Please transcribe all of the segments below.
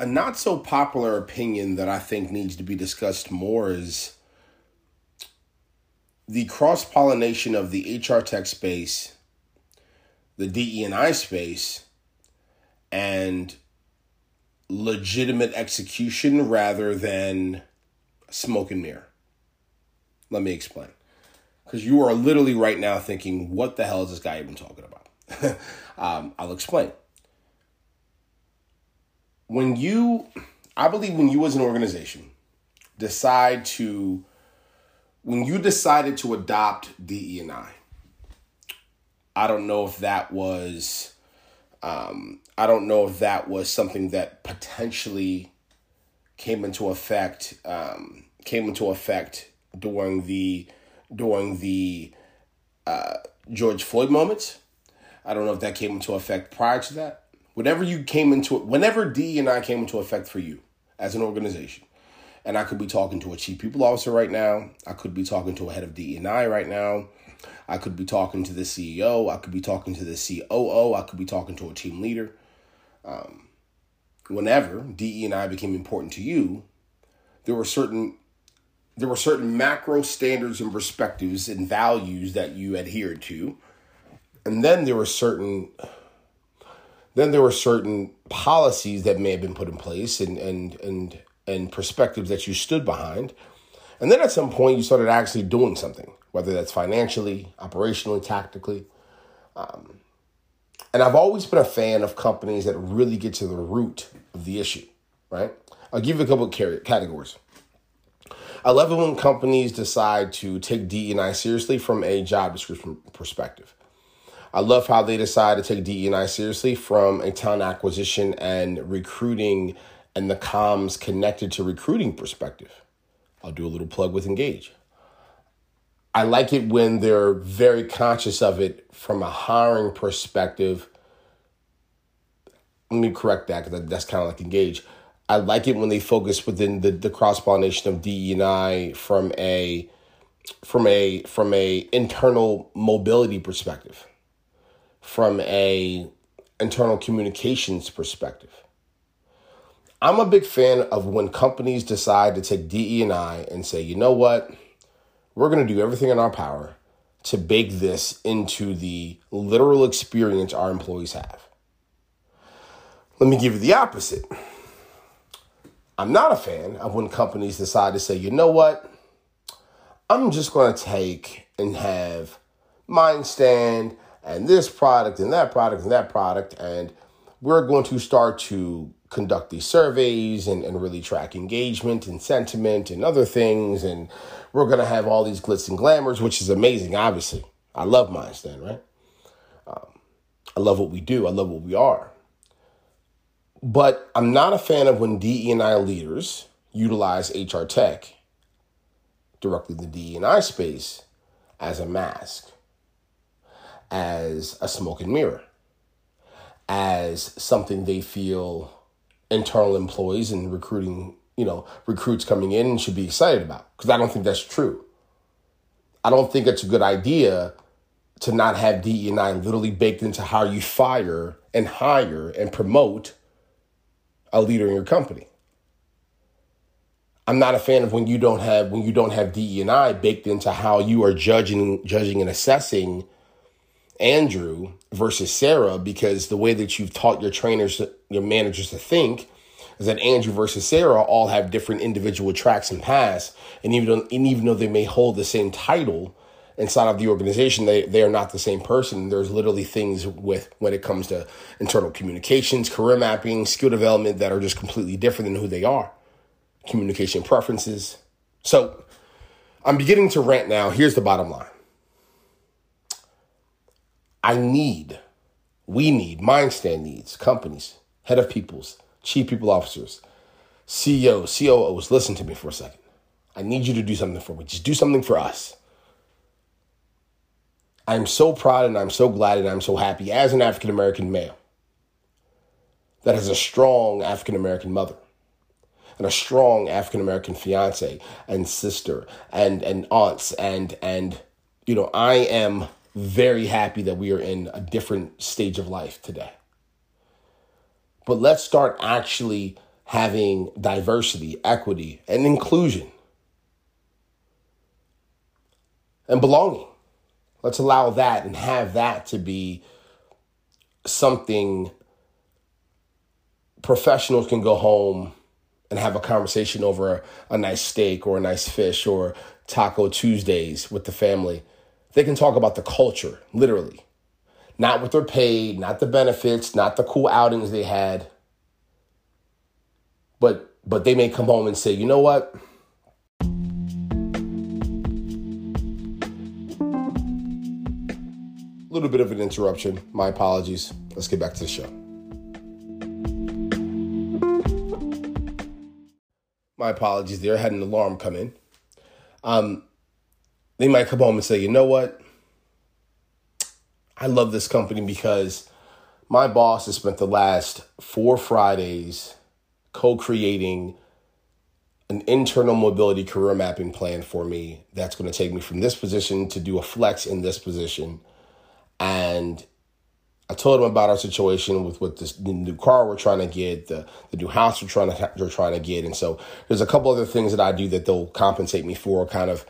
a not so popular opinion that I think needs to be discussed more is the cross pollination of the HR tech space, the DE and I space, and legitimate execution rather than smoke and mirror. Let me explain. Because you are literally right now thinking, what the hell is this guy even talking about? um, I'll explain. When you, I believe, when you as an organization decide to, when you decided to adopt DE and I, I don't know if that was um, I don't know if that was something that potentially came into effect um, came into effect during the during the uh, George Floyd moments. I don't know if that came into effect prior to that. Whatever you came into it, whenever D and I came into effect for you as an organization, and I could be talking to a chief people officer right now. I could be talking to a head of D and I right now. I could be talking to the CEO. I could be talking to the COO. I could be talking to a team leader. Um, whenever DE and I became important to you, there were certain there were certain macro standards and perspectives and values that you adhered to, and then there were certain then there were certain policies that may have been put in place and and and and perspectives that you stood behind, and then at some point you started actually doing something whether that's financially, operationally, tactically. Um, and I've always been a fan of companies that really get to the root of the issue, right? I'll give you a couple of categories. I love it when companies decide to take DE&I seriously from a job description perspective. I love how they decide to take DE&I seriously from a talent acquisition and recruiting and the comms connected to recruiting perspective. I'll do a little plug with Engage. I like it when they're very conscious of it from a hiring perspective. Let me correct that because that's kind of like engage. I like it when they focus within the, the cross pollination of DE and I from a from a from a internal mobility perspective, from a internal communications perspective. I'm a big fan of when companies decide to take DE and say, you know what? We're going to do everything in our power to bake this into the literal experience our employees have. Let me give you the opposite. I'm not a fan of when companies decide to say, you know what? I'm just going to take and have Mindstand and this product and that product and that product, and we're going to start to conduct these surveys and, and really track engagement and sentiment and other things. And we're going to have all these glitz and glamours, which is amazing, obviously. I love Mindstand, right? Um, I love what we do, I love what we are. But I'm not a fan of when DE&I leaders utilize HR tech directly in the DE&I space as a mask, as a smoke and mirror, as something they feel internal employees and recruiting, you know, recruits coming in should be excited about because I don't think that's true. I don't think it's a good idea to not have DE and I literally baked into how you fire and hire and promote a leader in your company. I'm not a fan of when you don't have when you don't have DE and I baked into how you are judging judging and assessing Andrew versus Sarah because the way that you've taught your trainers, your managers to think is that Andrew versus Sarah all have different individual tracks and paths. And even though, and even though they may hold the same title inside of the organization, they, they are not the same person. There's literally things with when it comes to internal communications, career mapping, skill development that are just completely different than who they are. Communication preferences. So I'm beginning to rant now. Here's the bottom line. I need, we need, Mindstand needs, companies, head of peoples, chief people officers, CEOs, COOs, listen to me for a second. I need you to do something for me. Just do something for us. I'm so proud and I'm so glad and I'm so happy as an African American male that has a strong African American mother and a strong African American fiance and sister and and aunts and and you know I am very happy that we are in a different stage of life today. But let's start actually having diversity, equity, and inclusion and belonging. Let's allow that and have that to be something professionals can go home and have a conversation over a, a, nice steak or a nice fish or taco Tuesdays with the family. They can talk about the culture, literally. Not what they're paid, not the benefits, not the cool outings they had. But but they may come home and say, you know what? A little bit of an interruption. My apologies. Let's get back to the show. My apologies there. I had an alarm come in. Um, they might come home and say, you know what? I love this company because my boss has spent the last four Fridays co creating an internal mobility career mapping plan for me that's going to take me from this position to do a flex in this position. And I told him about our situation with with this new car we're trying to get, the the new house we're trying to we're trying to get, and so there's a couple other things that I do that they'll compensate me for, kind of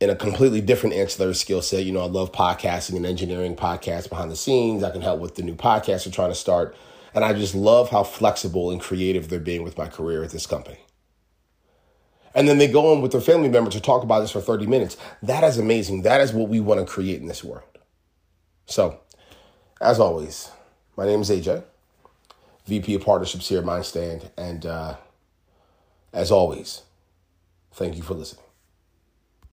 in a completely different ancillary skill set. You know, I love podcasting and engineering podcasts behind the scenes. I can help with the new podcast we're trying to start. And I just love how flexible and creative they're being with my career at this company. And then they go on with their family member to talk about this for 30 minutes. That is amazing. That is what we want to create in this world. So, as always, my name is AJ, VP of Partnerships here at Mindstand. And uh, as always, thank you for listening.